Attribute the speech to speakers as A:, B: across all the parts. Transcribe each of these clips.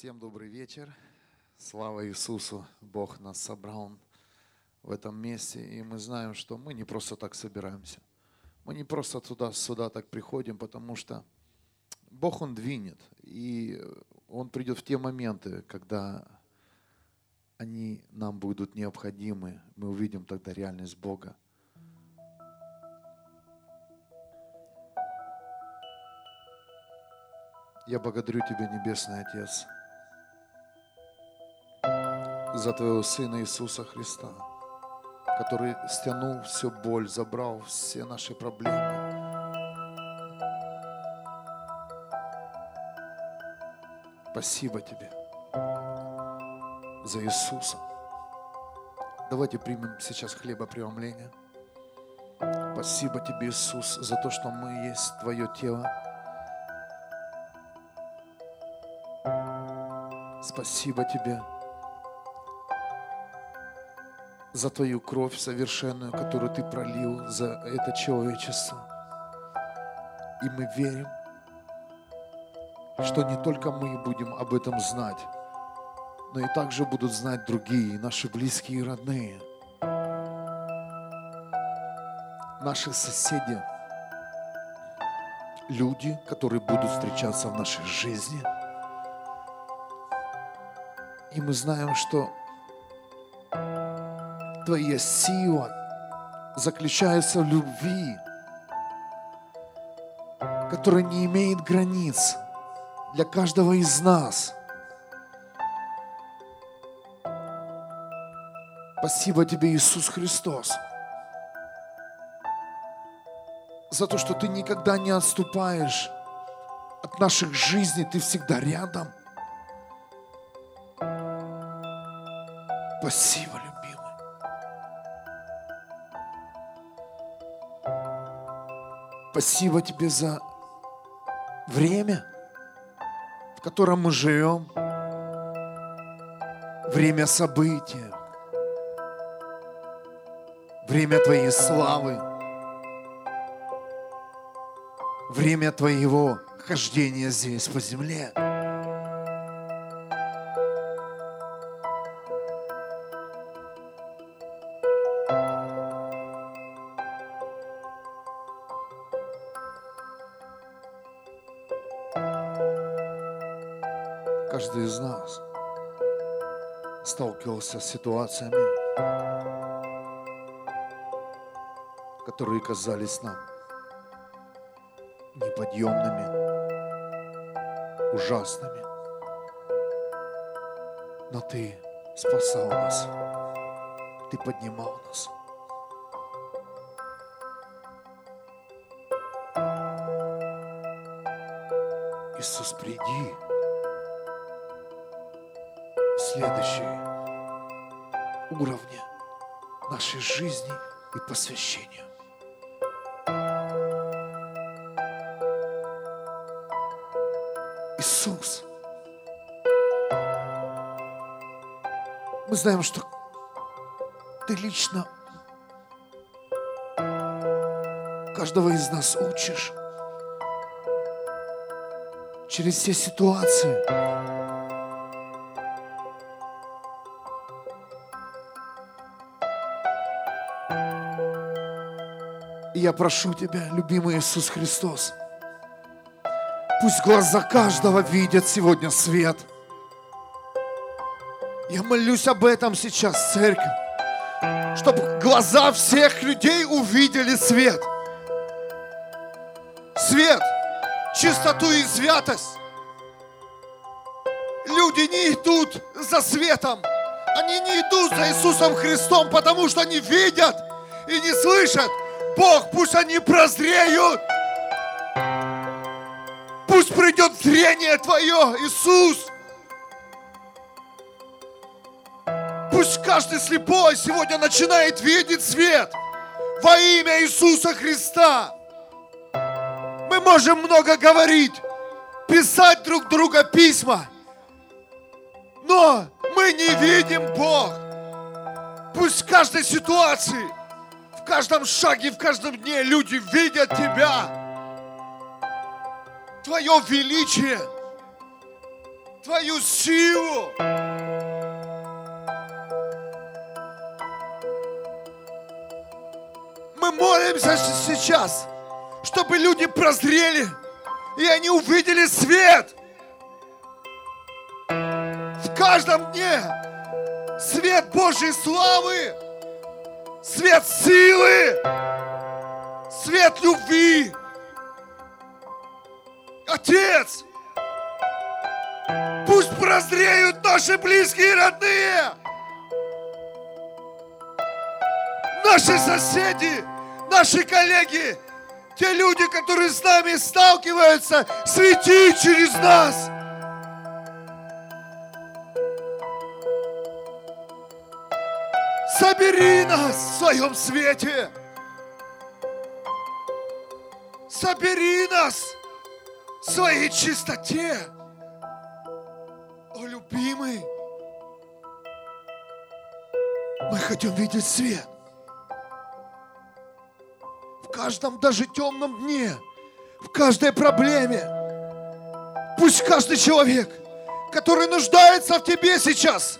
A: Всем добрый вечер. Слава Иисусу. Бог нас собрал в этом месте. И мы знаем, что мы не просто так собираемся. Мы не просто туда-сюда так приходим, потому что Бог, Он двинет. И Он придет в те моменты, когда они нам будут необходимы. Мы увидим тогда реальность Бога. Я благодарю Тебя, Небесный Отец, за Твоего Сына Иисуса Христа, который стянул всю боль, забрал все наши проблемы. Спасибо Тебе за Иисуса. Давайте примем сейчас хлебопреломление. Спасибо Тебе, Иисус, за то, что мы есть Твое тело. Спасибо Тебе за Твою кровь совершенную, которую Ты пролил за это человечество. И мы верим, что не только мы будем об этом знать, но и также будут знать другие, наши близкие и родные, наши соседи, люди, которые будут встречаться в нашей жизни. И мы знаем, что Твоя сила заключается в любви, которая не имеет границ для каждого из нас. Спасибо Тебе, Иисус Христос, за то, что Ты никогда не отступаешь от наших жизней, Ты всегда рядом. Спасибо, Спасибо тебе за время, в котором мы живем, время события, время Твоей славы, время Твоего хождения здесь по земле. Сталкивался с ситуациями, которые казались нам неподъемными, ужасными. Но Ты спасал нас, Ты поднимал нас. Жизни и посвящения. Иисус. Мы знаем, что Ты лично каждого из нас учишь через все ситуации, я прошу Тебя, любимый Иисус Христос, пусть глаза каждого видят сегодня свет. Я молюсь об этом сейчас, церковь, чтобы глаза всех людей увидели свет. Свет, чистоту и святость. Люди не идут за светом, они не идут за Иисусом Христом, потому что они видят и не слышат, Бог, пусть они прозреют. Пусть придет зрение Твое, Иисус. Пусть каждый слепой сегодня начинает видеть свет во имя Иисуса Христа. Мы можем много говорить, писать друг друга письма, но мы не видим Бог. Пусть в каждой ситуации – каждом шаге, в каждом дне люди видят Тебя. Твое величие. Твою силу. Мы молимся сейчас, чтобы люди прозрели, и они увидели свет в каждом дне. Свет Божьей славы, свет силы, свет любви. Отец, пусть прозреют наши близкие и родные, наши соседи, наши коллеги, те люди, которые с нами сталкиваются, свети через нас. Собери нас в своем свете. Собери нас в своей чистоте. О, любимый, мы хотим видеть свет. В каждом даже темном дне, в каждой проблеме. Пусть каждый человек, который нуждается в тебе сейчас –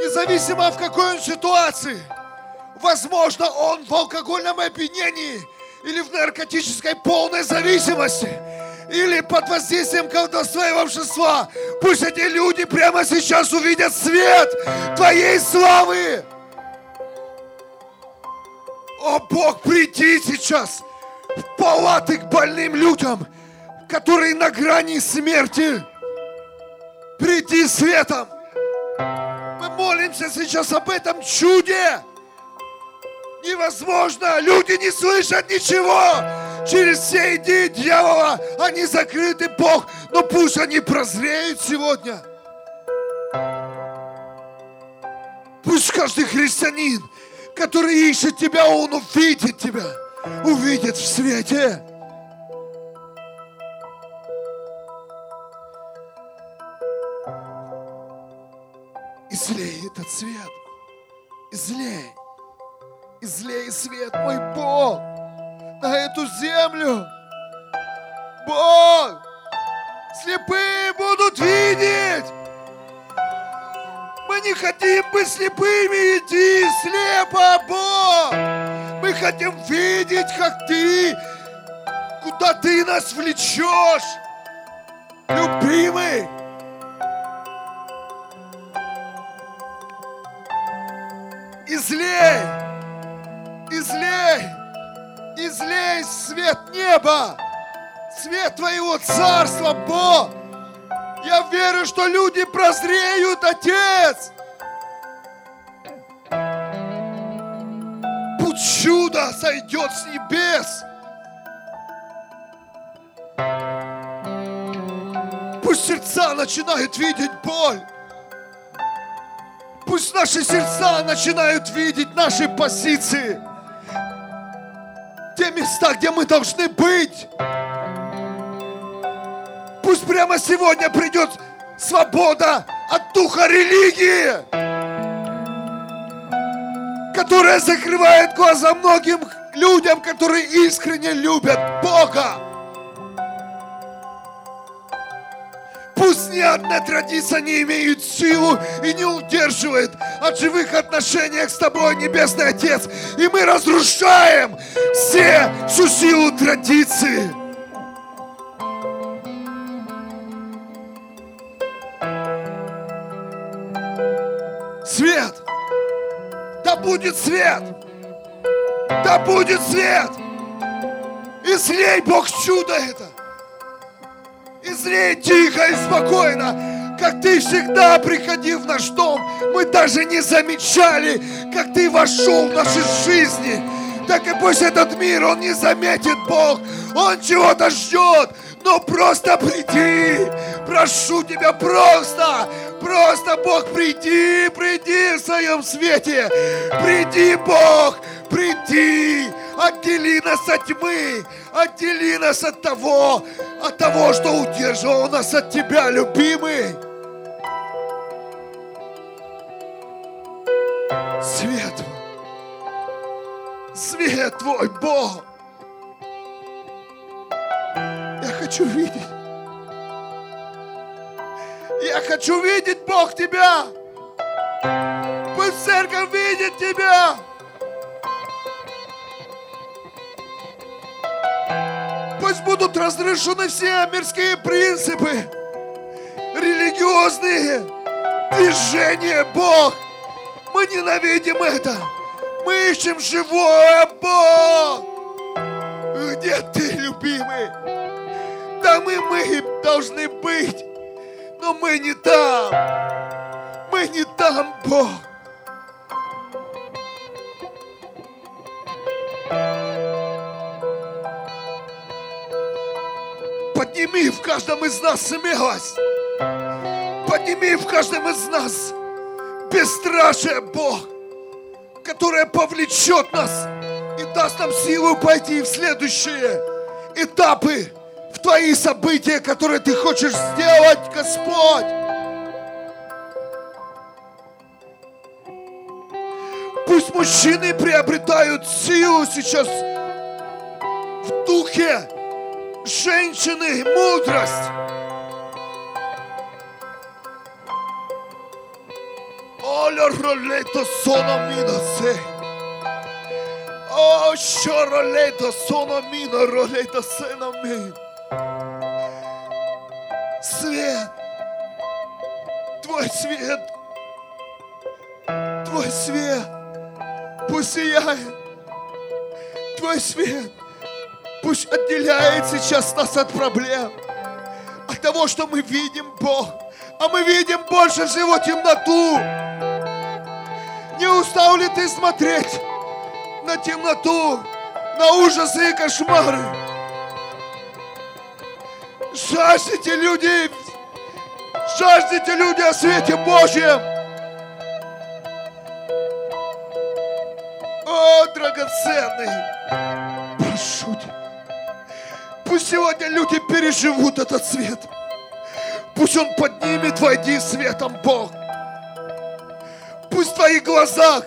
A: Независимо в какой он ситуации. Возможно, он в алкогольном опьянении или в наркотической полной зависимости или под воздействием колдовства и волшебства. Пусть эти люди прямо сейчас увидят свет Твоей славы. О Бог, приди сейчас в палаты к больным людям, которые на грани смерти. Приди светом молимся сейчас об этом чуде. Невозможно, люди не слышат ничего. Через все идеи дьявола они закрыты, Бог, но пусть они прозреют сегодня. Пусть каждый христианин, который ищет тебя, он увидит тебя, увидит в свете. Излей этот свет. Излей. Излей свет, мой Бог, на эту землю. Бог, слепые будут видеть. Мы не хотим быть слепыми, иди слепо, Бог. Мы хотим видеть, как Ты, куда Ты нас влечешь. Любимый, излей, излей, излей свет неба, свет Твоего Царства, Бог. Я верю, что люди прозреют, Отец. Пусть чудо сойдет с небес. Пусть сердца начинают видеть боль. Пусть наши сердца начинают видеть наши позиции. Те места, где мы должны быть. Пусть прямо сегодня придет свобода от духа религии, которая закрывает глаза многим людям, которые искренне любят Бога. Ни одна традиция не имеет силу и не удерживает от живых отношений с Тобой, Небесный Отец. И мы разрушаем все, всю силу традиции. Свет! Да будет свет! Да будет свет! И слей Бог чудо это! Излей тихо и спокойно, как ты всегда приходил в наш дом. Мы даже не замечали, как ты вошел в наши жизни. Так и пусть этот мир, он не заметит, Бог. Он чего-то ждет. Но просто приди. Прошу тебя, просто. Просто, Бог, приди, приди в своем свете. Приди, Бог, приди. Отдели нас от тьмы. Отдели нас от того, от того, что удерживало нас от Тебя, любимый. Свет, свет Твой, Бог. Я хочу видеть. Я хочу видеть, Бог, Тебя. Пусть церковь видит Тебя. Пусть будут разрешены все мирские принципы, религиозные движения, Бог. Мы ненавидим это. Мы ищем живое, Бог. Где ты, любимый? Там и мы должны быть. Но мы не там. Мы не там, Бог. Подними в каждом из нас смелость. Подними в каждом из нас бесстрашие, Бог, которое повлечет нас и даст нам силу пойти в следующие этапы, Твои события, которые Ты хочешь сделать, Господь. Пусть мужчины приобретают силу сейчас в духе, женщины мудрость. Оля ролето соно мина се. О, що ролето соно мина ролето сено мин. Свет. Твой свет. Твой свет. Пусть сияет. Твой свет. Пусть отделяет сейчас нас от проблем. От того, что мы видим, Бог. А мы видим больше всего темноту. Не устал ли ты смотреть на темноту, на ужасы и кошмары? Жаждите люди, жаждите люди о свете Божьем. О, драгоценный, прошу тебя. Пусть сегодня люди переживут этот свет. Пусть Он поднимет, войди светом, Бог. Пусть в твоих глазах,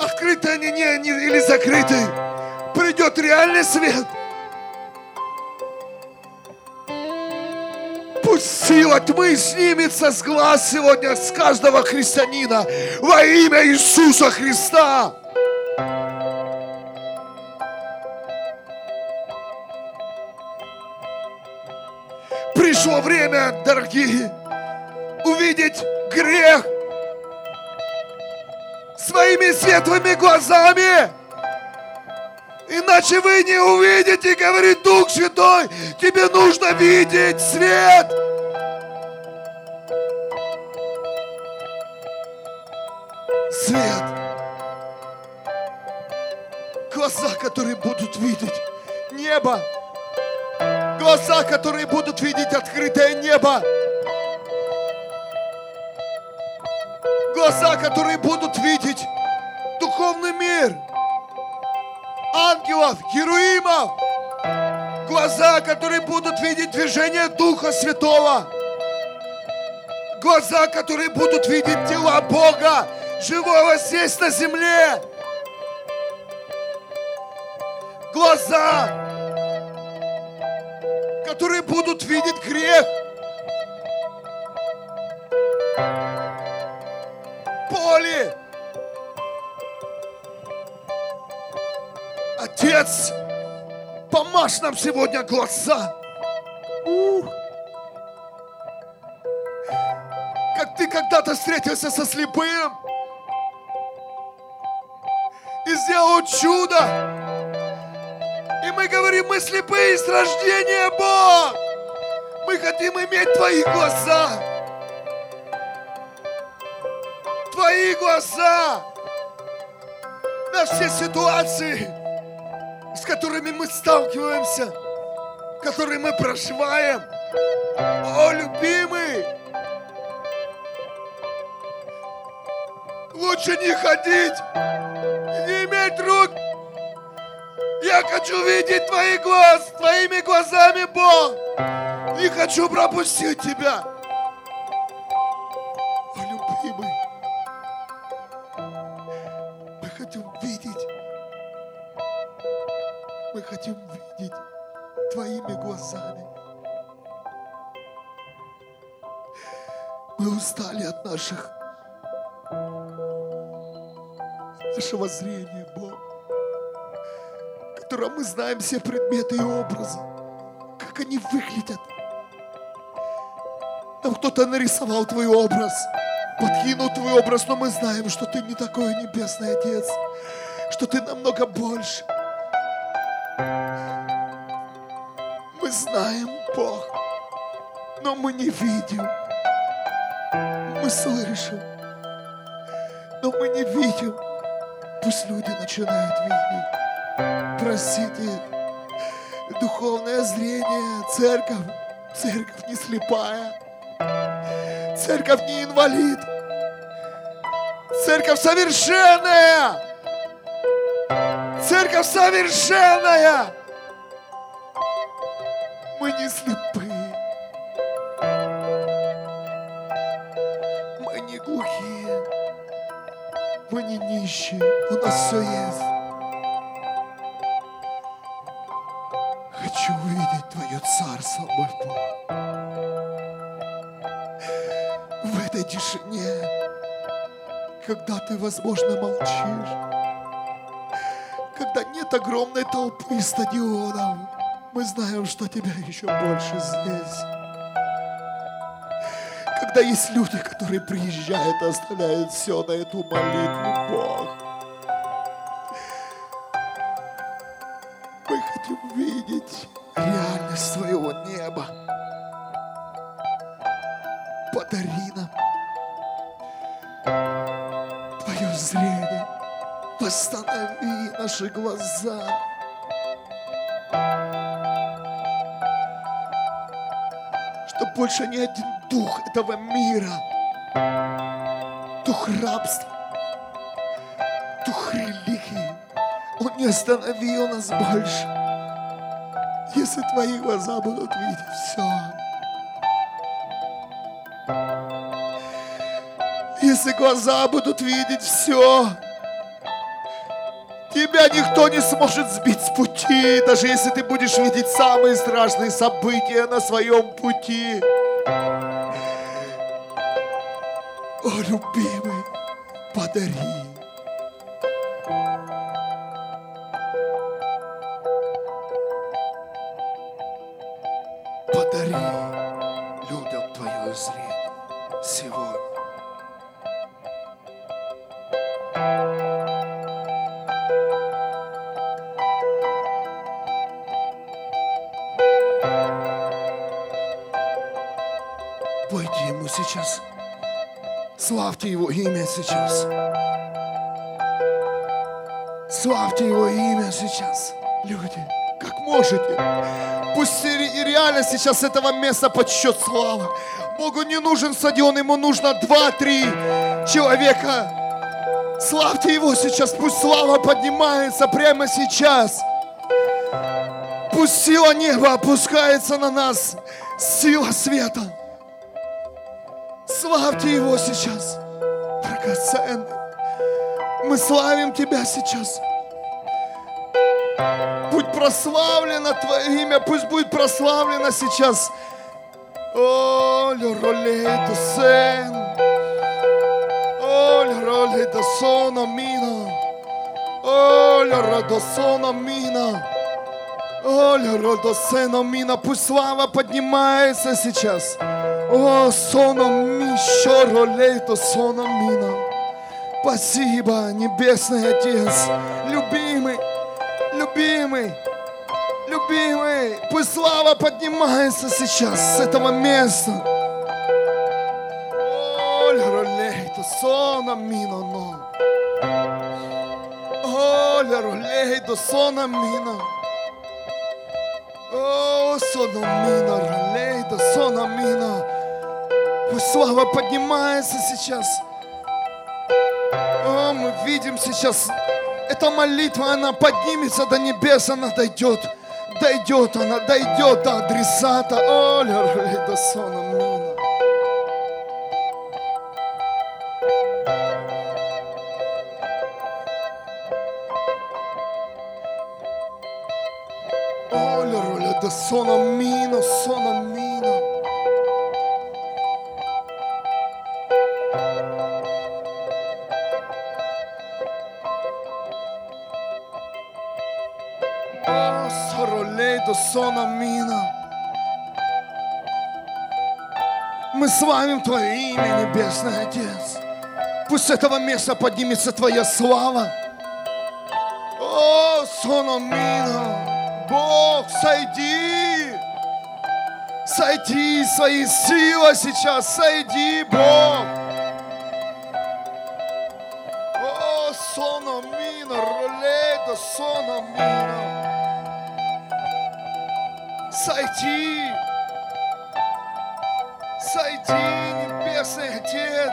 A: открыты они не, не или закрыты, придет реальный свет. Пусть сила тьмы снимется с глаз сегодня с каждого христианина во имя Иисуса Христа. Пришло время, дорогие, увидеть грех своими светлыми глазами. Иначе вы не увидите, говорит Дух Святой, тебе нужно видеть свет. Свет. Глаза, которые будут видеть небо. Глаза, которые будут видеть открытое небо. Глаза, которые будут видеть духовный мир. Ангелов, героимов. Глаза, которые будут видеть движение Духа Святого. Глаза, которые будут видеть тела Бога, живого здесь на земле. Глаза, которые будут видеть грех. Боли. Отец, помажь нам сегодня глаза. Ух. Как ты когда-то встретился со слепым и сделал чудо. И мы говорим, мы слепые с рождения, Бог. Мы хотим иметь Твои глаза. Твои глаза на все ситуации, с которыми мы сталкиваемся, которые мы проживаем. О, любимый, лучше не ходить, не иметь рук я хочу видеть твои глаз, твоими глазами, Бог. Не хочу пропустить тебя. О, любимый, мы хотим видеть. Мы хотим видеть твоими глазами. Мы устали от наших нашего зрения, Бог, в котором мы знаем все предметы и образы, как они выглядят. Там кто-то нарисовал твой образ, подкинул твой образ, но мы знаем, что ты не такой небесный Отец, что ты намного больше. Мы знаем, Бог, но мы не видим. Мы слышим, но мы не видим. Пусть люди начинают видеть. Простите, духовное зрение, церковь, церковь не слепая. Церковь не инвалид. Церковь совершенная. Церковь совершенная. Мы не слепые. Не нищие. У нас все есть. Хочу увидеть Твое царство, мой Бог. В этой тишине, когда Ты, возможно, молчишь, когда нет огромной толпы стадионов, мы знаем, что Тебя еще больше здесь. Когда есть люди, которые приезжают и оставляют все на эту молитву, Бог. Мы хотим видеть реальность Твоего неба. Подари нам Твое зрение. Восстанови наши глаза. Чтоб больше ни один дух этого мира, дух рабства, дух религии, он не остановил нас больше. Если твои глаза будут видеть все, если глаза будут видеть все, тебя никто не сможет сбить с пути, даже если ты будешь видеть самые страшные события на своем пути. О, любимый, подари. Подари сейчас этого места подсчет слава. Богу не нужен стадион, ему нужно два-три человека. Славьте его сейчас, пусть слава поднимается прямо сейчас. Пусть сила неба опускается на нас, сила света. Славьте Его сейчас, драгоценный. Мы славим Тебя сейчас. Будь прославлено Твое имя, пусть будет прославлено сейчас. О, ролейто сен. О, ролейто соно мина. О, родосоно мина. О, родосено мина. Пусть слава поднимается сейчас. О, соно мишо ролейто соно мина. Спасибо, Небесный Отец, любимый, любимый, любимый. Пусть слава поднимается сейчас с этого места. О, ролейто соно мина, но. О, ролейто соно мина. О, соно мина, ролейто соно мина. Пусть слава поднимается сейчас. О, мы видим сейчас, эта молитва, она поднимется до небес, она дойдет, дойдет, она дойдет до адресата. О, до сона мина. О, до сона мина, сона сона мина. Мы славим Твое имя, Небесный Отец. Пусть с этого места поднимется Твоя слава. О, сона мина, Бог, сойди. Сойди своей силой сейчас, сойди, Бог. Сойди. Сойди, Небесный Отец.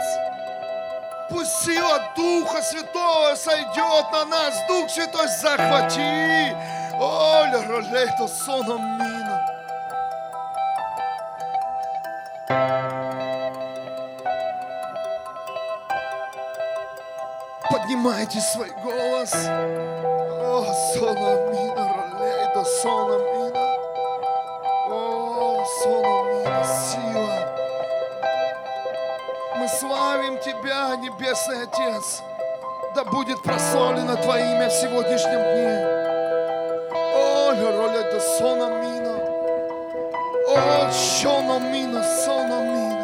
A: Пусть сила Духа Святого сойдет на нас. Дух Святой захвати. Оля, ролей сона мина. Поднимайте свой голос. Небесный Отец. Да будет прославлено Твое имя в сегодняшнем дне. О, ролей до сона мина. О, сона мина, сона мина.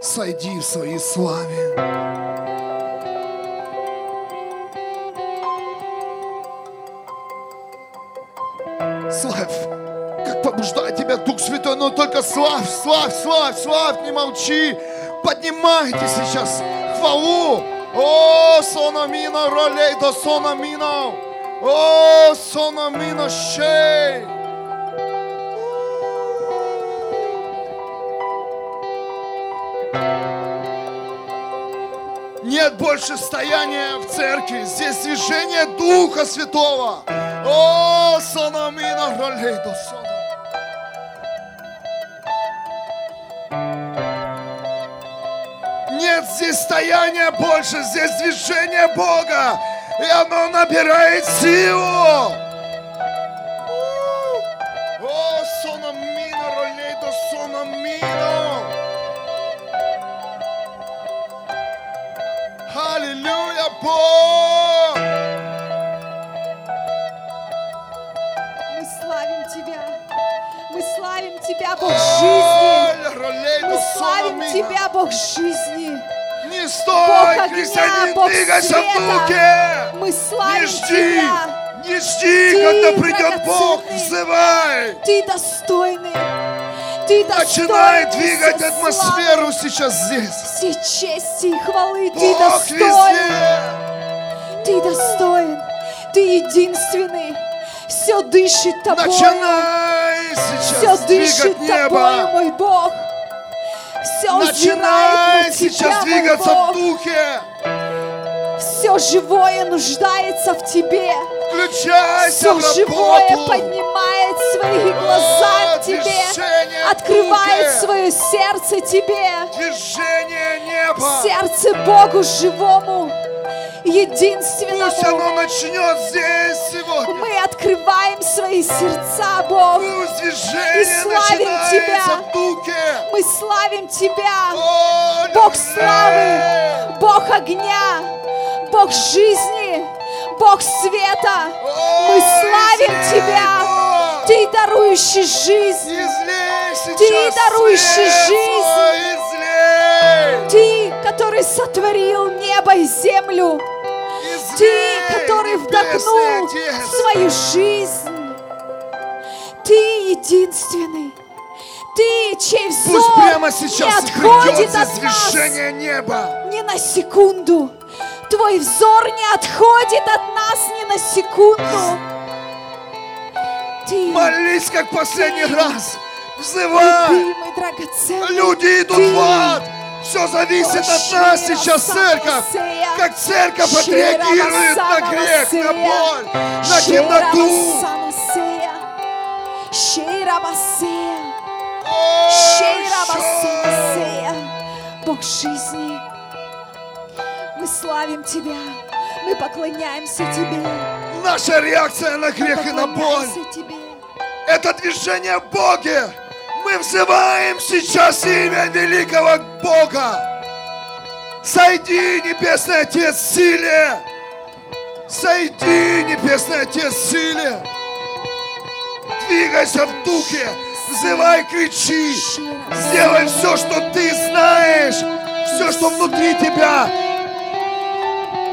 A: Сойди в своей славе. Славь, славь, славь, славь, не молчи. Поднимайте сейчас хвалу. О, сономино, ролей до сономино. О, сономино, щей. Нет больше стояния в церкви. Здесь движение Духа Святого. О, сономино, ролей до сона. Здесь стояния больше, здесь движение Бога. И оно набирает силу.
B: Ты достойный. Ты
A: Начинай
B: достойный
A: двигать
B: всей
A: атмосферу сейчас здесь.
B: славы, Всей чести и хвалы. Ты
A: Бог
B: достоин.
A: везде!
B: Ты достоин. Ты единственный. Все дышит тобой.
A: Начинай
B: Все
A: сейчас
B: дышит
A: двигать
B: тобой,
A: небо!
B: мой Бог. Все
A: Начинай сейчас двигаться в духе!
B: Все живое нуждается в тебе.
A: Включайся
B: Все
A: в
B: живое поднимает свои глаза к тебе.
A: движение в
B: Открывает свое сердце тебе.
A: Движение неба!
B: Сердце Богу живому,
A: Пусть
B: единственному.
A: оно начнет здесь сегодня!
B: Мы открываем свои сердца, Бог.
A: Пусть движение
B: И славим Тебя.
A: в духе!
B: Мы славим Тебя,
A: О,
B: Бог славы, Бог огня, Бог жизни, Бог света. Мы славим Тебя. Ты дарующий жизнь, Ты дарующий жизнь. Ты, который сотворил небо и землю, Ты, который вдохнул свою жизнь. Ты единственный. Ты, чей взор
A: Пусть прямо
B: не
A: сейчас
B: отходит
A: придет
B: от нас
A: неба!
B: ни на секунду. Твой взор не отходит от нас ни на секунду. Ты,
A: Молись, как последний раз! Взывай!
B: любимый, драгоценный.
A: Люди идут
B: Ты.
A: в ад! Все зависит от нас сейчас, церковь! Как церковь отреагирует на грех, на боль, на темноту!
B: Бог жизни, мы славим Тебя, мы поклоняемся Тебе,
A: Наша реакция на грех и на боль
B: Тебе.
A: – это движение в Боге. Мы взываем сейчас имя великого Бога. Сойди, Небесный Отец, в силе! Сойди, Небесный Отец, в силе! Двигайся в духе, взывай, кричи, сделай все, что ты знаешь, все, что внутри тебя.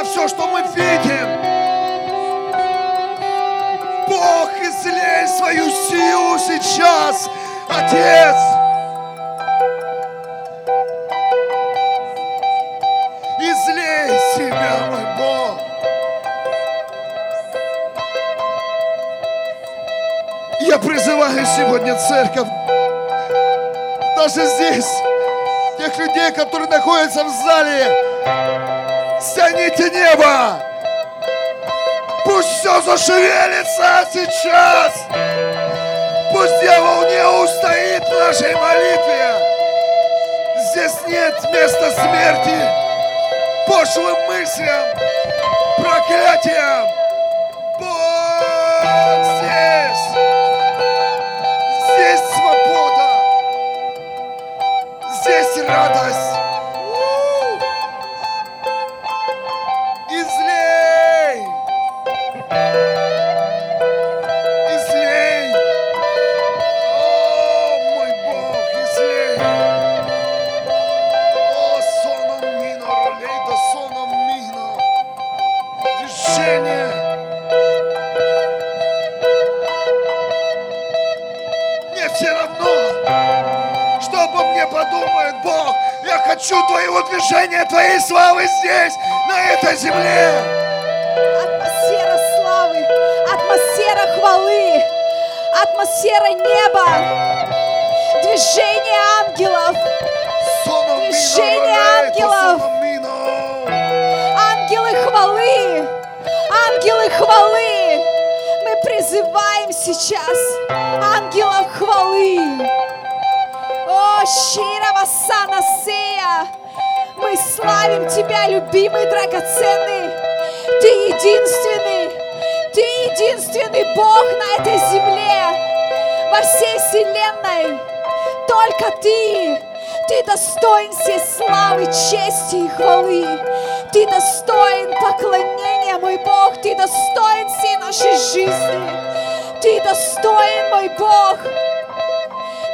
A: на все, что мы видим. Бог, излей свою силу сейчас, Отец! Излей себя, мой Бог! Я призываю сегодня церковь, даже здесь, тех людей, которые находятся в зале, стяните небо! Пусть все зашевелится сейчас! Пусть дьявол не устоит в нашей молитве! Здесь нет места смерти, пошлым мыслям, проклятиям! Бог здесь! Здесь свобода! Здесь радость! Хочу Твоего движения, Твоей славы здесь, на этой земле.
B: Атмосфера славы, атмосфера хвалы, атмосфера неба, движение ангелов, Движение ангелов. ангелы хвалы, ангелы хвалы. Мы призываем сейчас ангелов хвалы. Мы славим Тебя, любимый, драгоценный. Ты единственный, Ты единственный Бог на этой земле, во всей вселенной. Только Ты, Ты достоин всей славы, чести и хвалы. Ты достоин поклонения, мой Бог. Ты достоин всей нашей жизни. Ты достоин, мой Бог.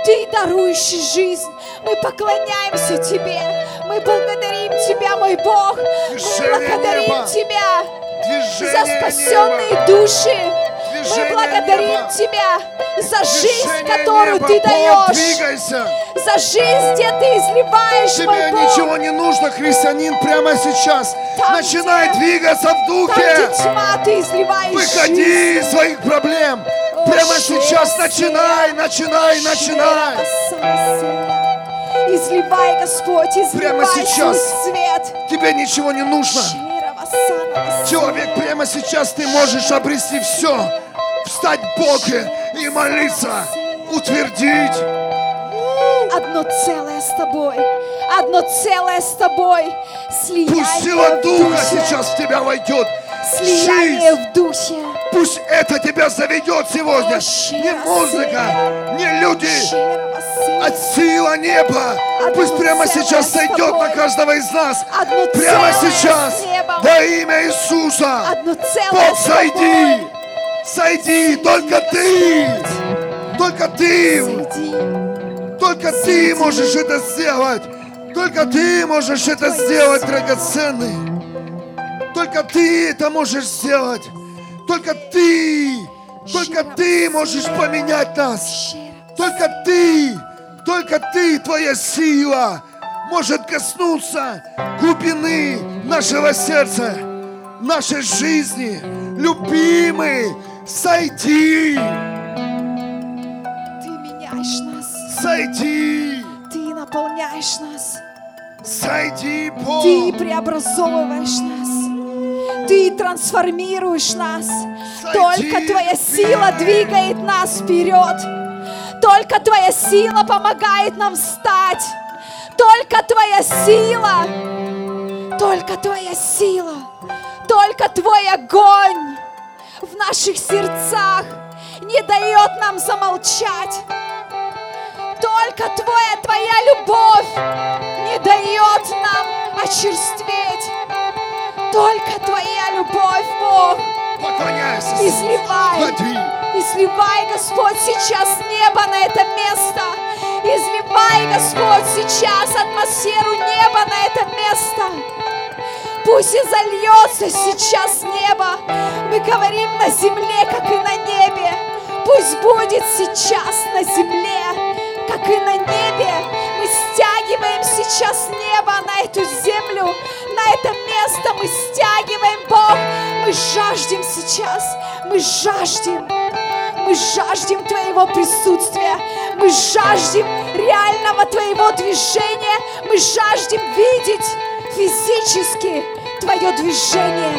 B: Ты дарующий жизнь. Мы поклоняемся Тебе. Мы благодарим Тебя, мой Бог. Мы
A: Движение
B: благодарим
A: неба.
B: Тебя
A: Движение
B: за спасенные
A: неба.
B: души. Мы благодарим. Тебя за жизнь, которую. Ты даешь. За жизнь, где Ты изливаешь, мой
A: Тебе
B: Бог.
A: ничего не нужно, христианин, прямо сейчас.
B: Там,
A: Начинай
B: где-
A: двигаться в
B: Там, где
A: духе.
B: тьма, Ты изливаешь
A: Выходи
B: жизнь.
A: из своих проблем.
B: О,
A: Прямо
B: Шея,
A: сейчас начинай, начинай, начинай.
B: Изливай, Господь, изливай
A: Прямо сейчас.
B: свет.
A: Тебе ничего не нужно. Человек, прямо сейчас ты можешь обрести все. Встать в Боге и молиться. Утвердить.
B: Одно целое с тобой. Одно целое с тобой. Слияние
A: Пусть сила Духа сейчас в тебя войдет.
B: Слияние
A: Жизнь.
B: в духе.
A: Пусть это тебя заведет сегодня. Не музыка, не люди, а сила неба. Пусть прямо сейчас сойдет на каждого из нас.
B: Одно
A: Прямо сейчас. Во имя Иисуса.
B: Одно целое
A: Бог, сойди. Сойди. Только ты. Только ты. Только ты можешь это сделать. Только ты можешь это сделать, драгоценный. Только ты это можешь сделать. Только ты. Только ты можешь поменять нас. Только ты, только ты, твоя сила может коснуться глубины нашего сердца, нашей жизни. Любимый, сойди,
B: Ты меняешь нас.
A: сойди,
B: Ты наполняешь нас.
A: Сойди, Бог.
B: Ты преобразовываешь нас. Ты трансформируешь нас.
A: Сойди
B: Только Твоя
A: в
B: сила двигает нас вперед. Только Твоя сила помогает нам встать. Только Твоя сила. Только Твоя сила. Только Твой огонь в наших сердцах не дает нам замолчать. Только Твоя, Твоя любовь не дает нам очерстветь. Только Твоя любовь, Бог, изливай. Изливай, Господь, сейчас небо на это место. Изливай, Господь, сейчас атмосферу неба на это место. Пусть и зальется сейчас небо. Мы говорим на земле, как и на небе. Пусть будет сейчас на земле, как и на небе. Мы стягиваем сейчас небо на эту землю, на это место. Мы стягиваем, Бог. Мы жаждем сейчас. Мы жаждем. Мы жаждем Твоего присутствия. Мы жаждем реального Твоего движения. Мы жаждем видеть физически Твое движение.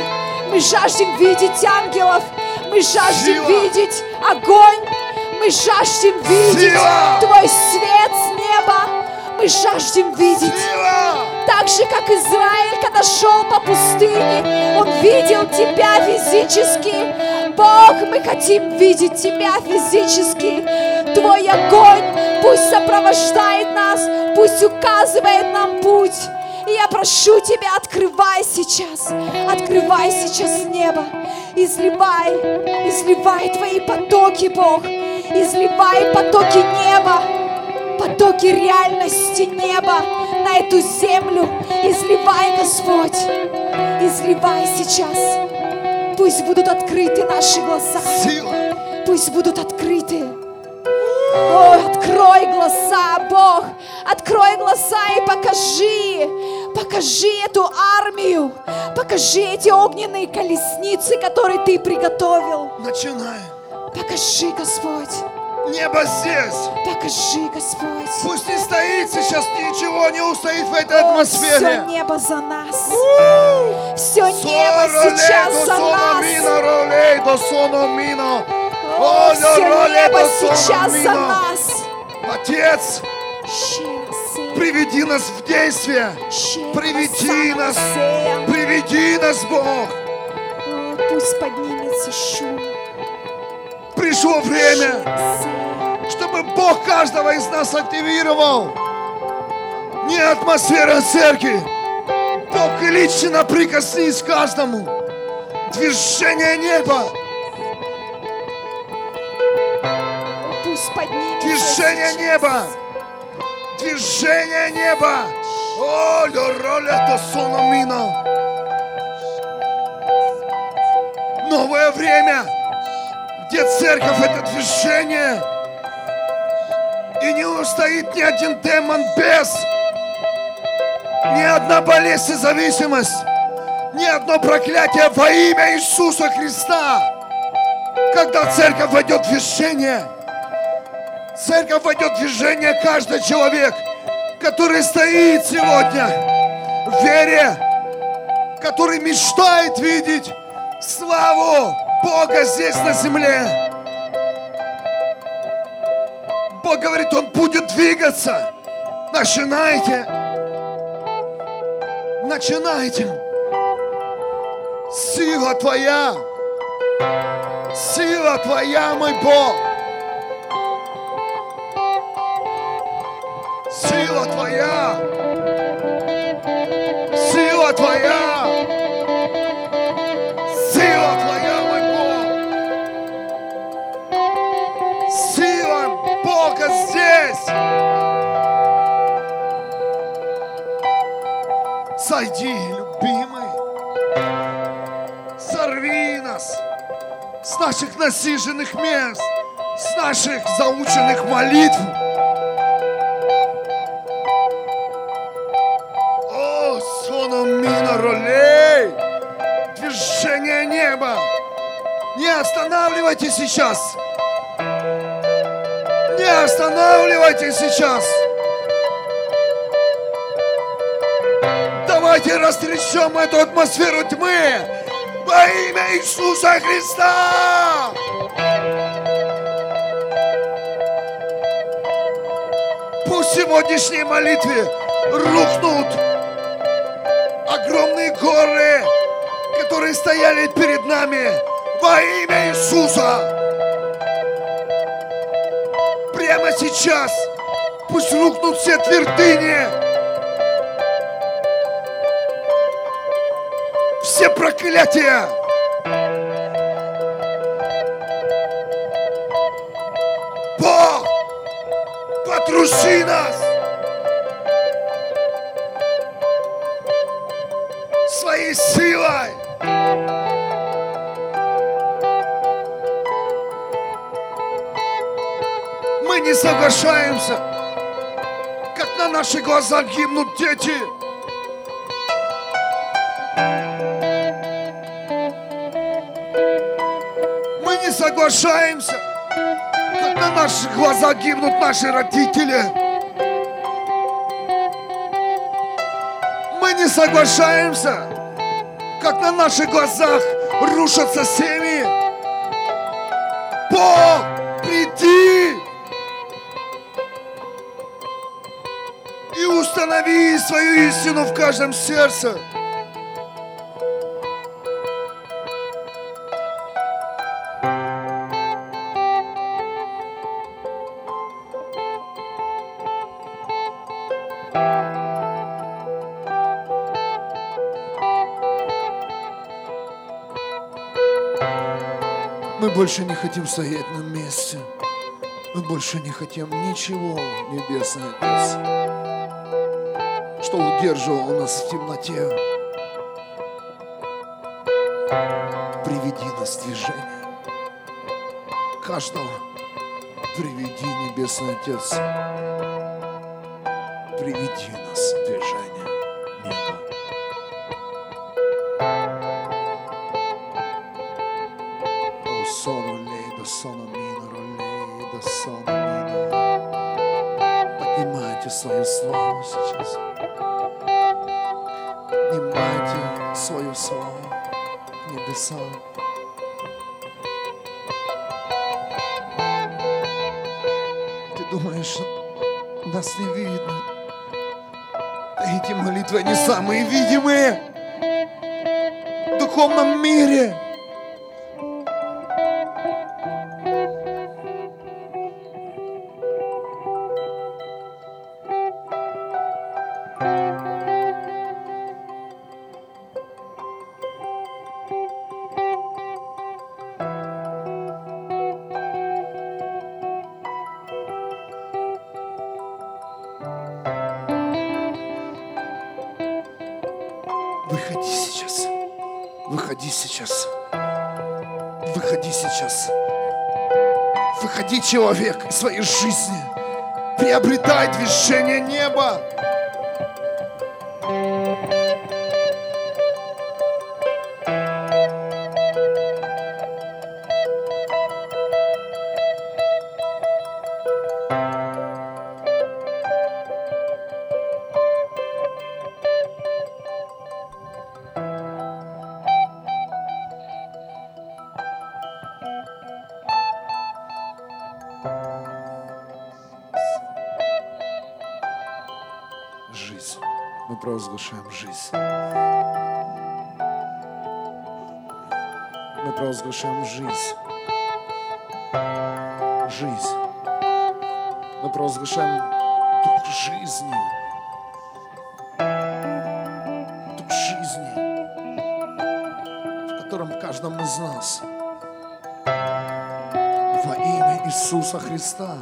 B: Мы жаждем видеть ангелов. Мы жаждем
A: Сила.
B: видеть огонь. Мы жаждем видеть
A: Сила.
B: Твой свет с неба. Мы жаждем видеть
A: Сила.
B: так же, как Израиль, когда шел по пустыне, он видел Тебя физически. Бог, мы хотим видеть Тебя физически. Твой огонь пусть сопровождает нас, пусть указывает нам путь. И я прошу Тебя, открывай сейчас, открывай сейчас небо, изливай, изливай Твои потоки, Бог, изливай потоки неба, потоки реальности неба на эту землю. Изливай, Господь, изливай сейчас. Пусть будут открыты наши глаза,
A: Сила.
B: пусть будут открыты. О, открой глаза, Бог, открой глаза и покажи, покажи эту армию, покажи эти огненные колесницы, которые Ты приготовил.
A: Начинай.
B: Покажи, Господь,
A: Небо здесь.
B: покажи, Господь.
A: Пусть не стоит сейчас ничего, не устоит в этой
B: Все
A: атмосфере.
B: небо за нас. Все небо сейчас за нас. О,
A: О,
B: Все небо сейчас за нас.
A: Отец,
B: Щиросея,
A: приведи нас в действие. приведи нас. Приведи нас, Бог.
B: Пусть поднимется шум.
A: Пришло время, чтобы Бог каждого из нас активировал. Не атмосфера церкви. Бог лично прикоснись каждому. Движение неба. Движение неба. Движение неба. О, роля то сономино. Новое время, где церковь это движение. И не устоит ни один демон без, ни одна болезнь и зависимость, ни одно проклятие во имя Иисуса Христа. Когда церковь войдет в движение, церковь войдет в движение каждый человек, который стоит сегодня в вере, который мечтает видеть славу Бога здесь на земле. Бог говорит, Он будет двигаться. Начинайте. Начинайте. Сила Твоя. Сила Твоя, мой Бог. Сила Твоя. Сила Твоя. Сила Твоя, мой Бог. Сила Бога здесь. Сойди, любимый. Сорви нас с наших насиженных мест, с наших заученных молитв. Не останавливайте сейчас! Не останавливайте сейчас! Давайте растрясем эту атмосферу тьмы во имя Иисуса Христа. Пусть в сегодняшней молитве рухнут огромные горы, которые стояли перед нами во имя Иисуса. Прямо сейчас пусть рухнут все твердыни, все проклятия. Бог, потруши нас наших глазах гибнут дети. Мы не соглашаемся, как на наших глазах гибнут наши родители. Мы не соглашаемся, как на наших глазах рушатся семьи. Установи свою истину в каждом сердце. Мы больше не хотим стоять на месте. Мы больше не хотим ничего, Небесный Отец, что удерживало нас в темноте. Приведи нас в движение. Каждого приведи, Небесный Отец. Приведи нас небесам. Ты думаешь, нас не видно? Эти молитвы, они самые видимые в духовном мире. Человек, своей жизни. Приобретай движение неба. Провозглашаем жизнь. Мы провозглашаем жизнь. Жизнь. Мы провозглашаем дух жизни. Дух жизни, в котором каждом из нас. Во имя Иисуса Христа.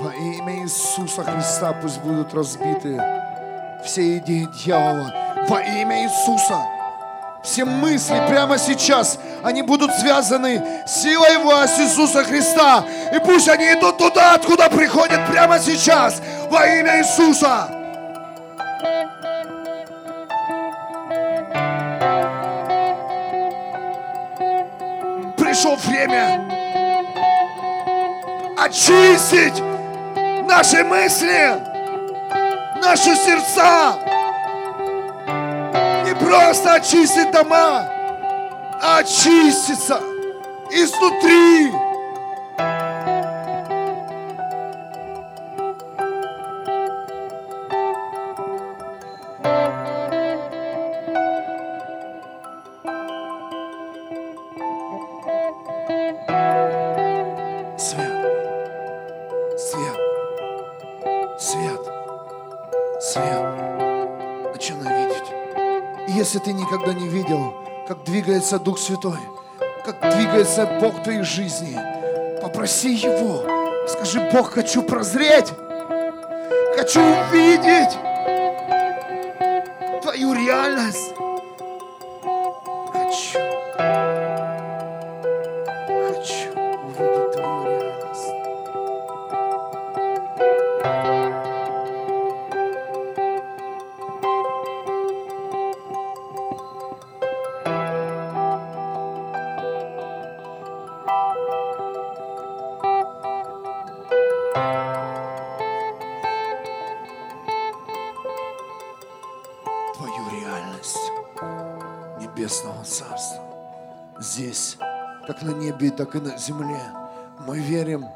A: Во имя Иисуса Христа пусть будут разбиты все идеи дьявола. Во имя Иисуса. Все мысли прямо сейчас, они будут связаны силой властью Иисуса Христа. И пусть они идут туда, откуда приходят прямо сейчас. Во имя Иисуса. Пришло время очистить наши мысли наши сердца. Не просто очистить дома, а очиститься изнутри. Двигается Дух Святой, как двигается Бог в твоей жизни, попроси Его. Скажи, Бог, хочу прозреть, хочу увидеть так и на земле. Мы верим,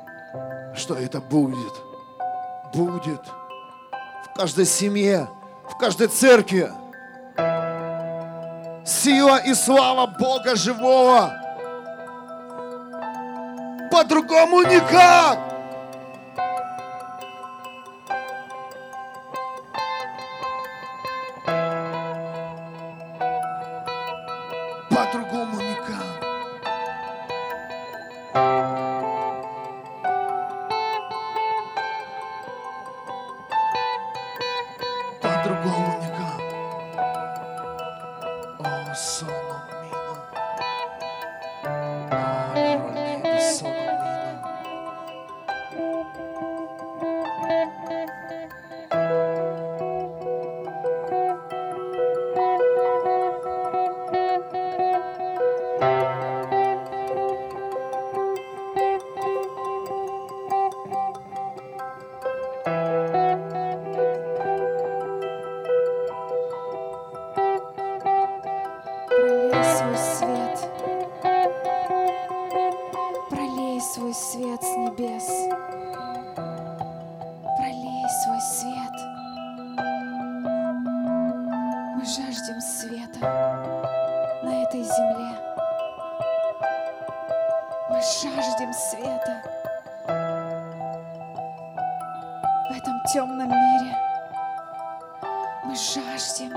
A: что это будет. Будет. В каждой семье, в каждой церкви. Сила и слава Бога живого. По-другому никак.
B: Мы жаждем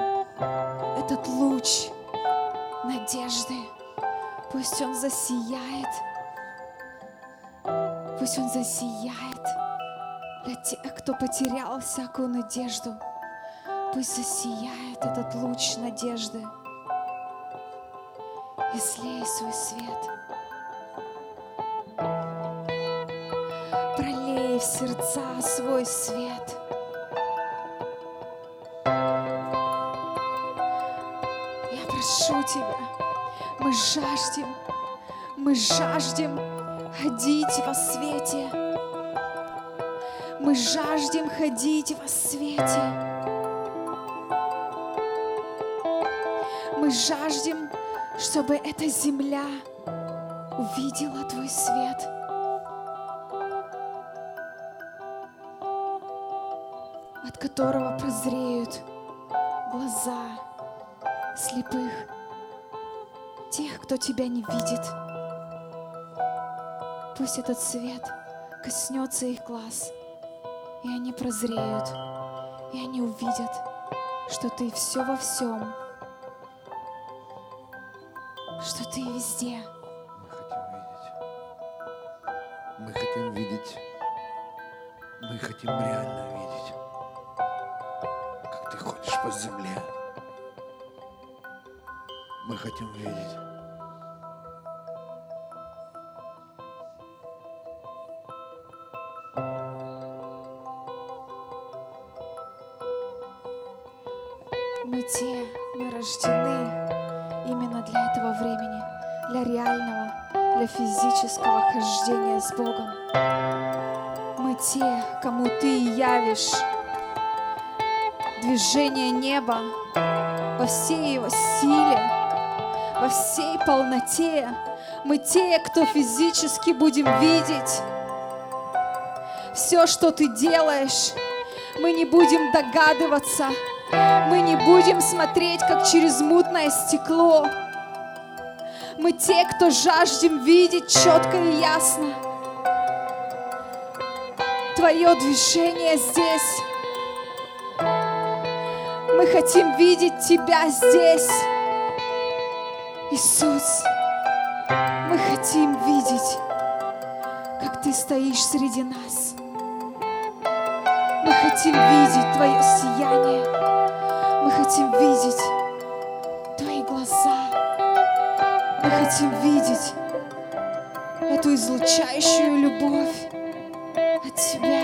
B: этот луч надежды. Пусть он засияет. Пусть он засияет для тех, кто потерял всякую надежду. Пусть засияет этот луч надежды. И слей свой свет. Пролей в сердца свой свет. Прошу Тебя, мы жаждем, мы жаждем ходить во свете. Мы жаждем ходить во свете. Мы жаждем, чтобы эта земля увидела Твой свет. от которого прозреют глаза слепых, кто тебя не видит. Пусть этот свет коснется их глаз, и они прозреют, и они увидят, что ты все во всем, что ты везде.
A: Мы хотим видеть. Мы хотим видеть. Мы хотим реально видеть, как ты ходишь по земле. Мы хотим видеть.
B: Богом. Мы те, кому Ты явишь движение неба во всей его силе, во всей полноте. Мы те, кто физически будем видеть все, что ты делаешь. Мы не будем догадываться, мы не будем смотреть, как через мутное стекло. Мы те, кто жаждем видеть четко и ясно. Твое движение здесь. Мы хотим видеть Тебя здесь. Иисус, мы хотим видеть, как Ты стоишь среди нас. Мы хотим видеть Твое сияние. Мы хотим видеть Твои глаза. Мы хотим видеть эту излучающую любовь от Тебя.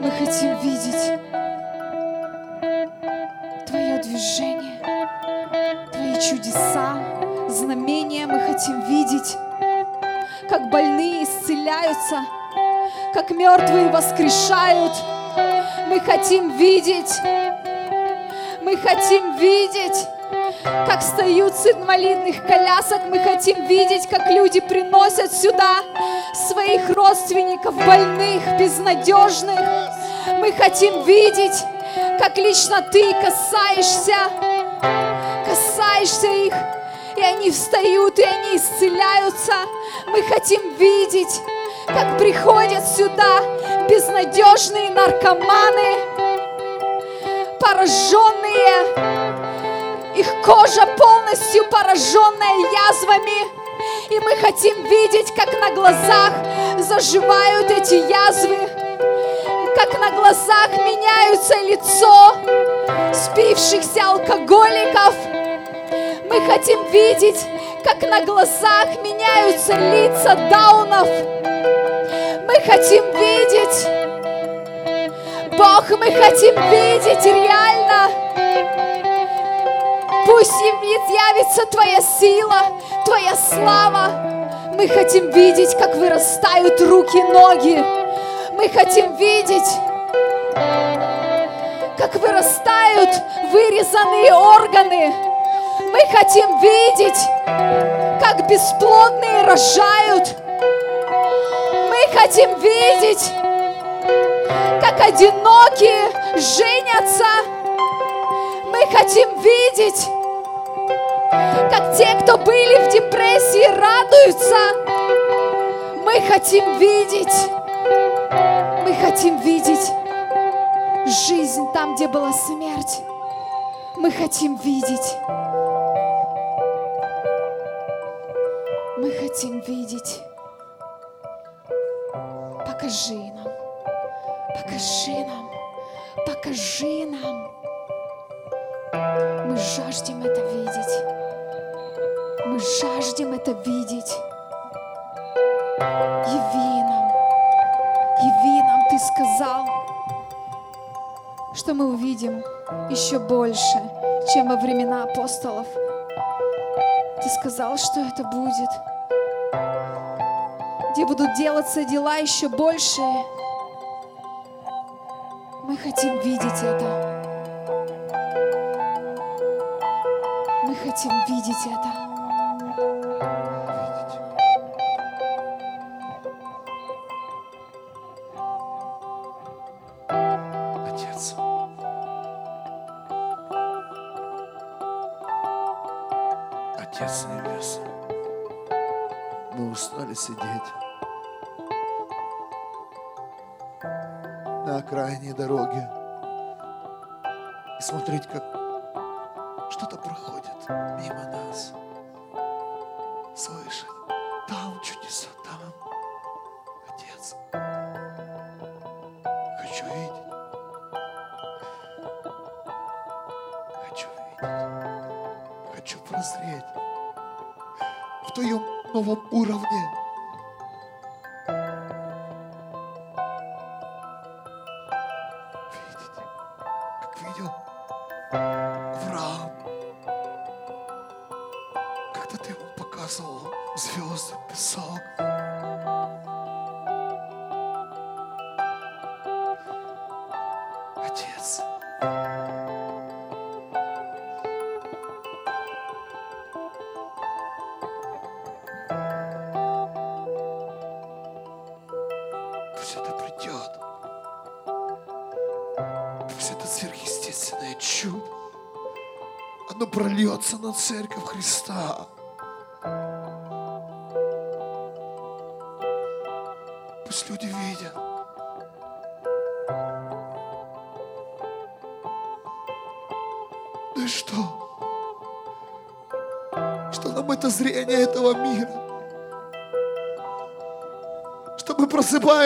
B: Мы хотим видеть Твое движение, Твои чудеса, знамения. Мы хотим видеть, как больные исцеляются, как мертвые воскрешают. Мы хотим видеть, мы хотим видеть, как встают с инвалидных колясок. Мы хотим видеть, как люди приносят сюда своих родственников больных, безнадежных. Мы хотим видеть, как лично Ты касаешься, касаешься их, и они встают, и они исцеляются. Мы хотим видеть, как приходят сюда безнадежные наркоманы, пораженные, их кожа полностью пораженная язвами. И мы хотим видеть, как на глазах заживают эти язвы, как на глазах меняются лицо спившихся алкоголиков. Мы хотим видеть, как на глазах меняются лица даунов. Мы хотим видеть, Бог, мы хотим видеть реально. Пусть явится Твоя сила, Твоя слава. Мы хотим видеть, как вырастают руки, ноги. Мы хотим видеть, как вырастают вырезанные органы. Мы хотим видеть, как бесплодные рожают. Мы хотим видеть, как одинокие женятся. Мы хотим видеть, как те, кто были в депрессии, радуются. Мы хотим видеть, мы хотим видеть жизнь там, где была смерть. Мы хотим видеть. Мы хотим видеть. Покажи нам. Покажи нам. Покажи нам. Мы жаждем это видеть. Мы жаждем это видеть. Яви нам. Яви нам, Ты сказал, что мы увидим еще больше, чем во времена апостолов. Ты сказал, что это будет, где будут делаться дела еще большие. Мы хотим видеть это. Хотим видеть это.
A: Отец Небесный, мы устали сидеть на окраине дороги и смотреть, как что-то проходит мимо нас. Слышать, там чудеса, там. Отец, хочу видеть. Хочу видеть. Хочу прозреть в твоем новом уровне.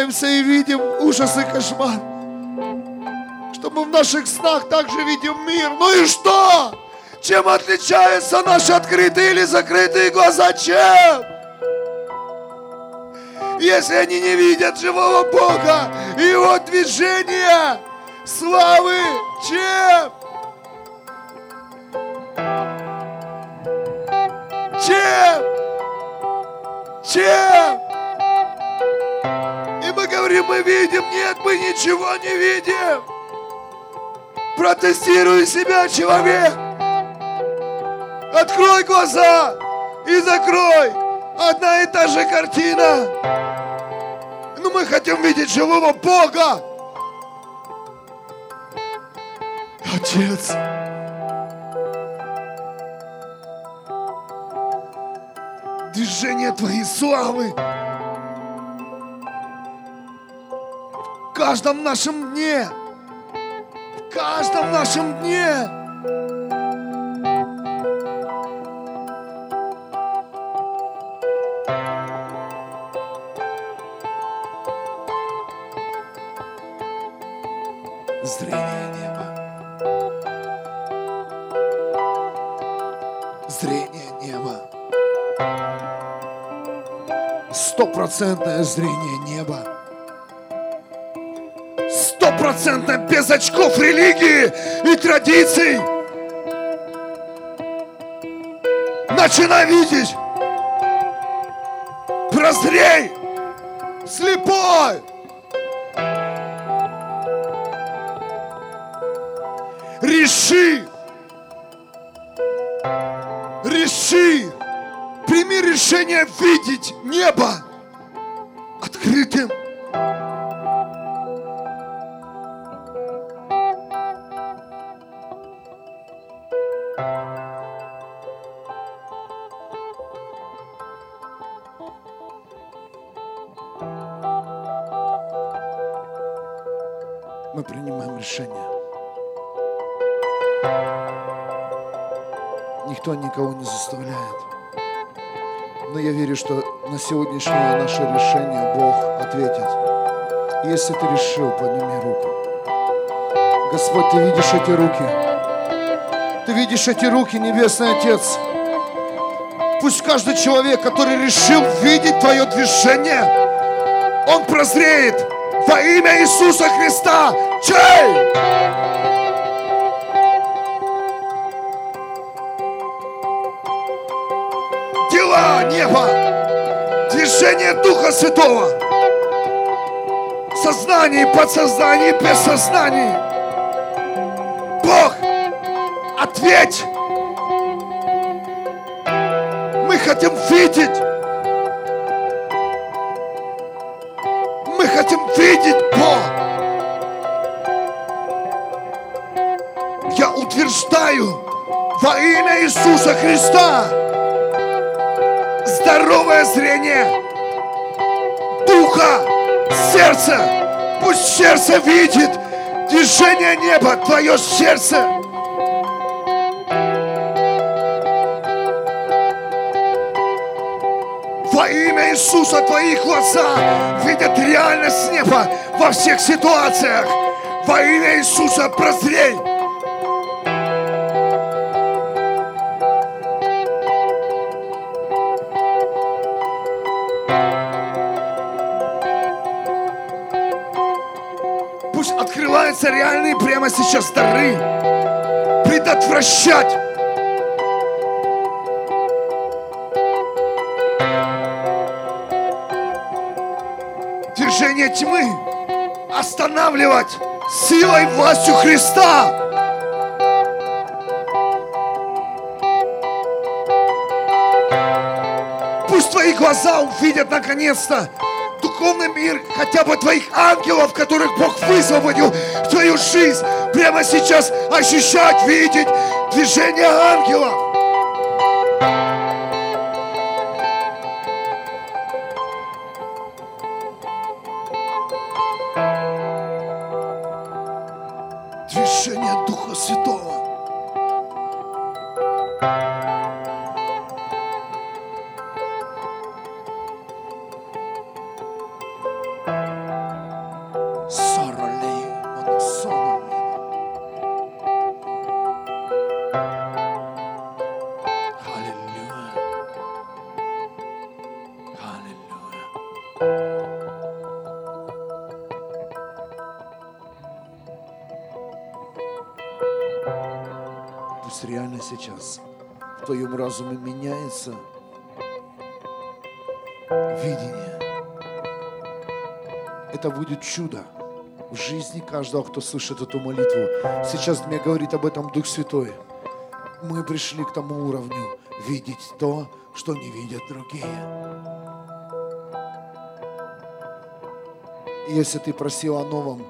A: Просыпаемся и видим ужас и кошмар. Что мы в наших снах также видим мир. Ну и что? Чем отличаются наши открытые или закрытые глаза? Чем? Если они не видят живого Бога и Его движения, славы, чем? Мы видим. Нет, мы ничего не видим. Протестируй себя, человек. Открой глаза и закрой. Одна и та же картина. Но мы хотим видеть живого Бога. Отец, движение Твоей славы каждом нашем дне, в каждом нашем дне. Зрение неба. Зрение неба. Стопроцентное зрение неба. Стопроцентно без очков религии и традиций. Начинай видеть. Прозрей. Слепой. Реши. Реши. Прими решение видеть небо Если ты решил, подними руку. Господь, ты видишь эти руки. Ты видишь эти руки, Небесный Отец. Пусть каждый человек, который решил видеть Твое движение, он прозреет во имя Иисуса Христа. Чей! Дела неба, движение Духа Святого, сознание, подсознание, бессознание. Бог, ответь! Мы хотим видеть. Мы хотим видеть Бог. Я утверждаю во имя Иисуса Христа здоровое зрение духа, сердца. Пусть сердце видит движение неба, твое сердце. Во имя Иисуса твои глаза видят реальность неба во всех ситуациях. Во имя Иисуса прозрей. Открываются реальные прямо сейчас дары. Предотвращать движение тьмы останавливать силой властью Христа. Пусть твои глаза увидят наконец-то духовный мир хотя бы твоих ангелов, которых Бог высвободил твою жизнь. прямо сейчас ощущать, видеть движение ангелов. Пусть реально сейчас в твоем разуме меняется видение. Это будет чудо в жизни каждого, кто слышит эту молитву. Сейчас мне говорит об этом Дух Святой. Мы пришли к тому уровню видеть то, что не видят другие. Если ты просил о новом,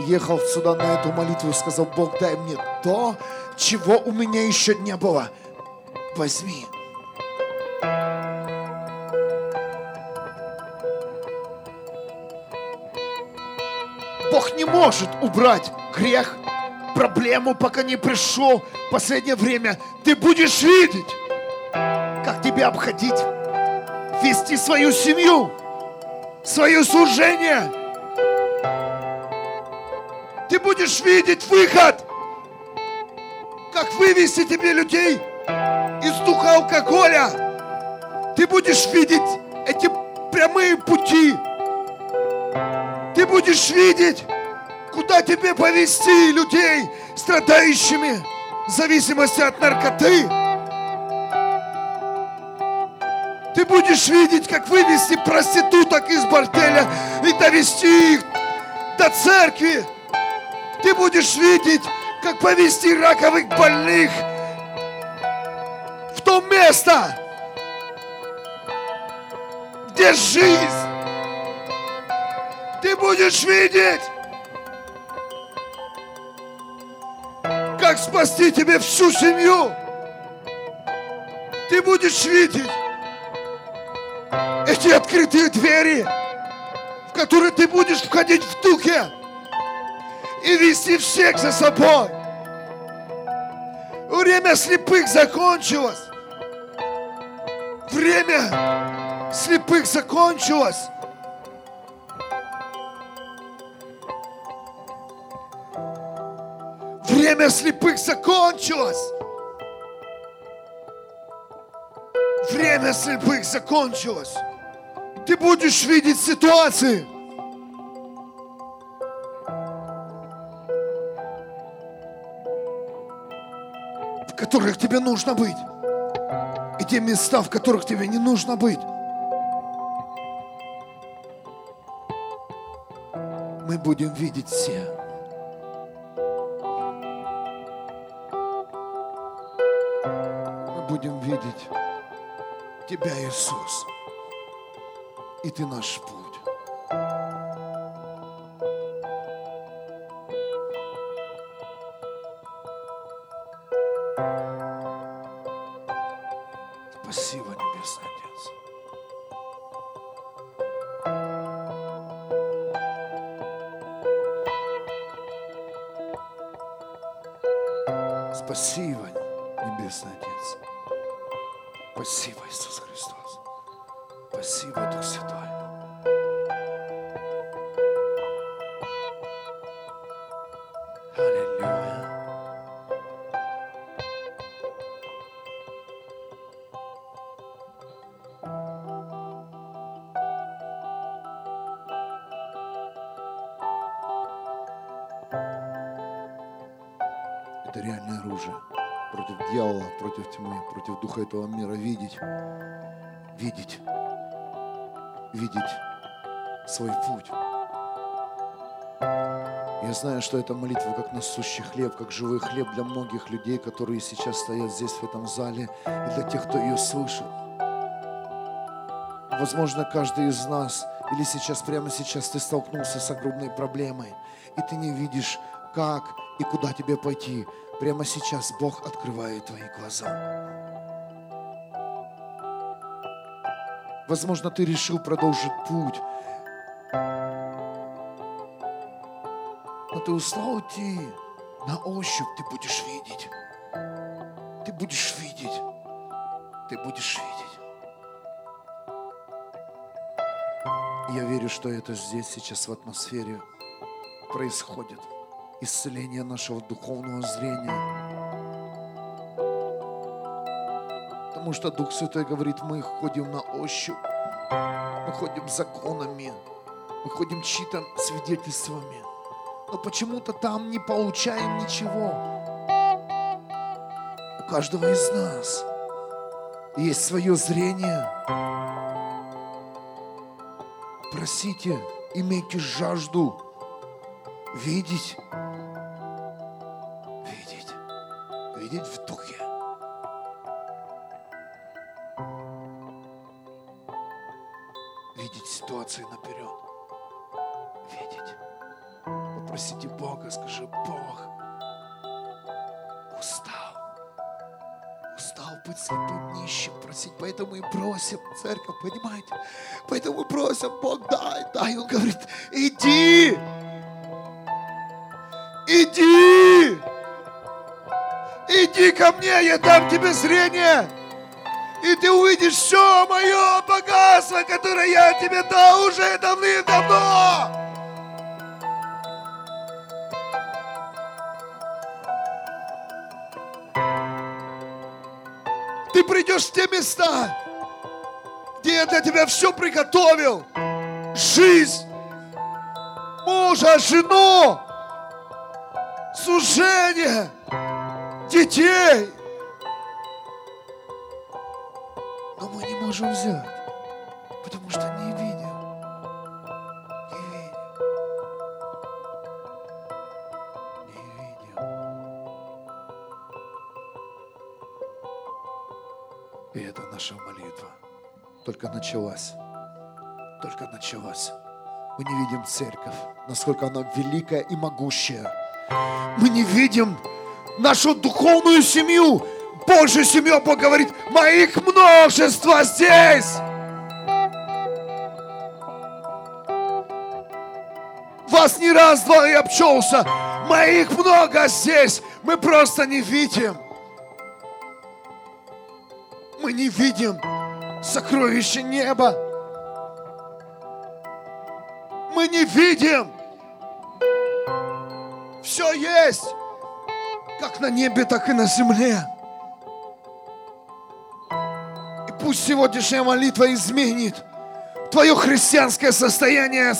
A: ехал сюда на эту молитву и сказал, Бог, дай мне то, чего у меня еще не было. Возьми. Бог не может убрать грех, проблему, пока не пришел в последнее время. Ты будешь видеть, как тебя обходить, вести свою семью, свое служение. Будешь видеть выход, как вывести тебе людей из духа алкоголя. Ты будешь видеть эти прямые пути. Ты будешь видеть, куда тебе повести людей, страдающими в зависимости от наркоты. Ты будешь видеть, как вывести проституток из борделя и довести их до церкви. Ты будешь видеть, как повести раковых больных в то место, где жизнь. Ты будешь видеть, как спасти тебе всю семью. Ты будешь видеть эти открытые двери, в которые ты будешь входить в духе и вести всех за собой. Время слепых закончилось. Время слепых закончилось. Время слепых закончилось. Время слепых закончилось. Ты будешь видеть ситуации, которых тебе нужно быть. И те места, в которых тебе не нужно быть. Мы будем видеть все. Мы будем видеть Тебя, Иисус. И Ты наш путь. Знаю, что эта молитва как насущий хлеб, как живой хлеб для многих людей, которые сейчас стоят здесь, в этом зале, и для тех, кто ее слышит. Возможно, каждый из нас, или сейчас, прямо сейчас ты столкнулся с огромной проблемой, и ты не видишь, как и куда тебе пойти. Прямо сейчас Бог открывает твои глаза. Возможно, ты решил продолжить путь. Ты устал идти. На ощупь ты будешь видеть. Ты будешь видеть. Ты будешь видеть. Я верю, что это здесь сейчас в атмосфере происходит. Исцеление нашего духовного зрения. Потому что Дух Святой говорит, мы ходим на ощупь, мы ходим законами, мы ходим чьи-то свидетельствами. Но почему-то там не получаем ничего. У каждого из нас есть свое зрение. Просите, имейте жажду видеть, мое богатство, которое я тебе дал уже давным-давно. Ты придешь в те места, где я для тебя все приготовил. Жизнь, мужа, жену, служение, детей. Но мы не можем взять, потому что не видим. Не видим. Не видим. И это наша молитва. Только началась. Только началась. Мы не видим церковь, насколько она великая и могущая. Мы не видим нашу духовную семью. Божью семью, Бог говорит, моих множество здесь. Вас не раз, два и обчелся. Моих много здесь. Мы просто не видим. Мы не видим сокровища неба. Мы не видим. Все есть, как на небе, так и на земле. Пусть сегодняшняя молитва изменит твое христианское состояние,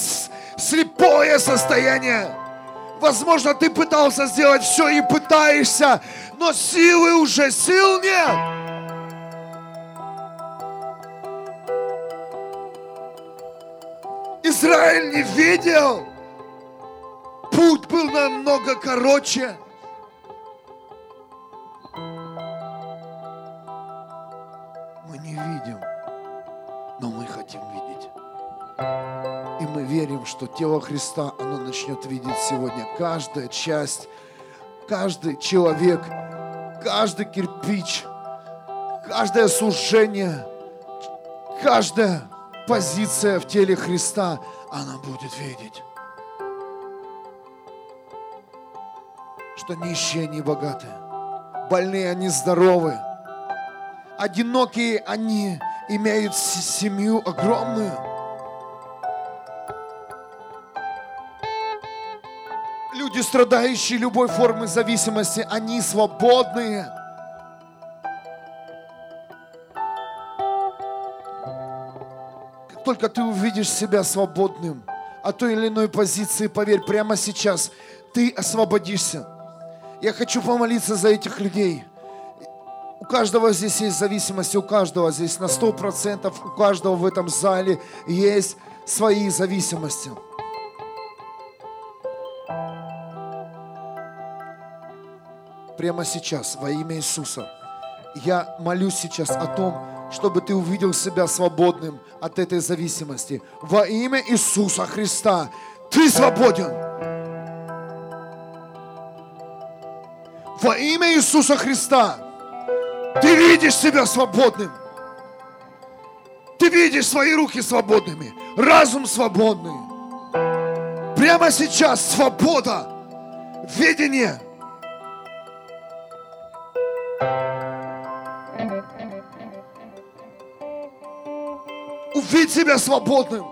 A: слепое состояние. Возможно, ты пытался сделать все и пытаешься, но силы уже, сил нет. Израиль не видел. Путь был намного короче. Мы не видим, но мы хотим видеть. И мы верим, что тело Христа, оно начнет видеть сегодня каждая часть, каждый человек, каждый кирпич, каждое служение, каждая позиция в теле Христа, она будет видеть. Что нищие, они богатые, больные, они здоровы, одинокие, они имеют семью огромную. Люди, страдающие любой формы зависимости, они свободные. Как только ты увидишь себя свободным от той или иной позиции, поверь, прямо сейчас ты освободишься. Я хочу помолиться за этих людей. У каждого здесь есть зависимость, у каждого здесь на сто процентов, у каждого в этом зале есть свои зависимости. Прямо сейчас, во имя Иисуса, я молюсь сейчас о том, чтобы ты увидел себя свободным от этой зависимости. Во имя Иисуса Христа ты свободен. Во имя Иисуса Христа ты видишь себя свободным. Ты видишь свои руки свободными, разум свободный. Прямо сейчас свобода, видение. Увидь себя свободным.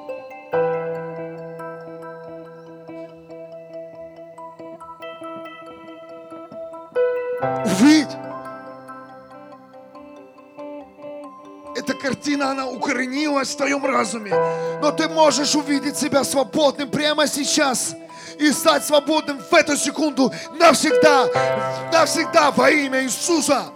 A: Картина, она укоренилась в твоем разуме. Но ты можешь увидеть себя свободным прямо сейчас и стать свободным в эту секунду навсегда, навсегда во имя Иисуса.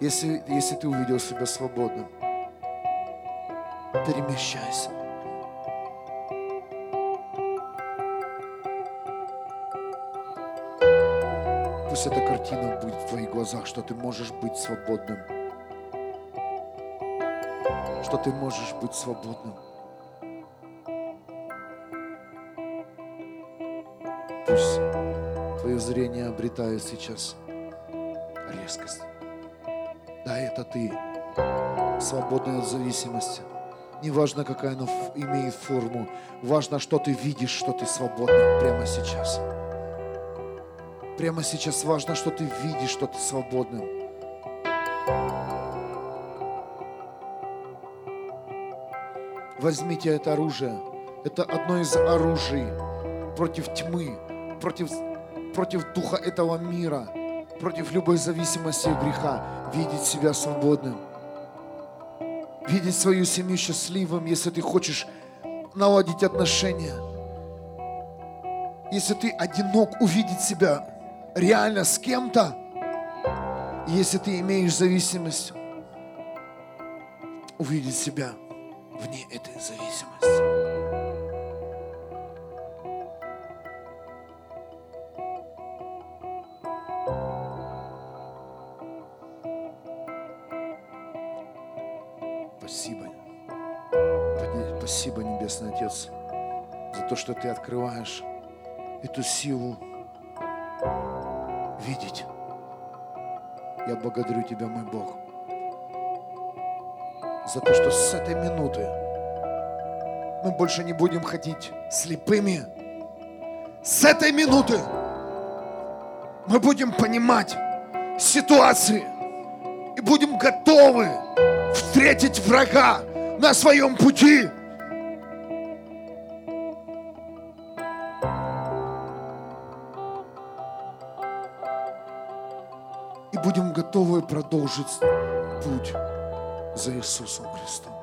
A: Если, если ты увидел себя свободным, перемещайся. Пусть эта картина будет в твоих глазах, что ты можешь быть свободным. Что ты можешь быть свободным. Пусть твое зрение обретает сейчас резкость. Да, это ты, свободный от зависимости. Неважно, какая она имеет форму, важно, что ты видишь, что ты свободный прямо сейчас. Прямо сейчас важно, что ты видишь, что ты свободным. Возьмите это оружие. Это одно из оружий против тьмы, против, против духа этого мира, против любой зависимости от греха. Видеть себя свободным. Видеть свою семью счастливым, если ты хочешь наладить отношения. Если ты одинок, увидеть себя реально с кем-то. И Если ты имеешь зависимость, увидеть себя вне этой зависимости. Что Ты открываешь эту силу видеть. Я благодарю Тебя, мой Бог, за то, что с этой минуты мы больше не будем ходить слепыми. С этой минуты мы будем понимать ситуации и будем готовы встретить врага на своем пути. Готовы продолжить путь за Иисусом Христом.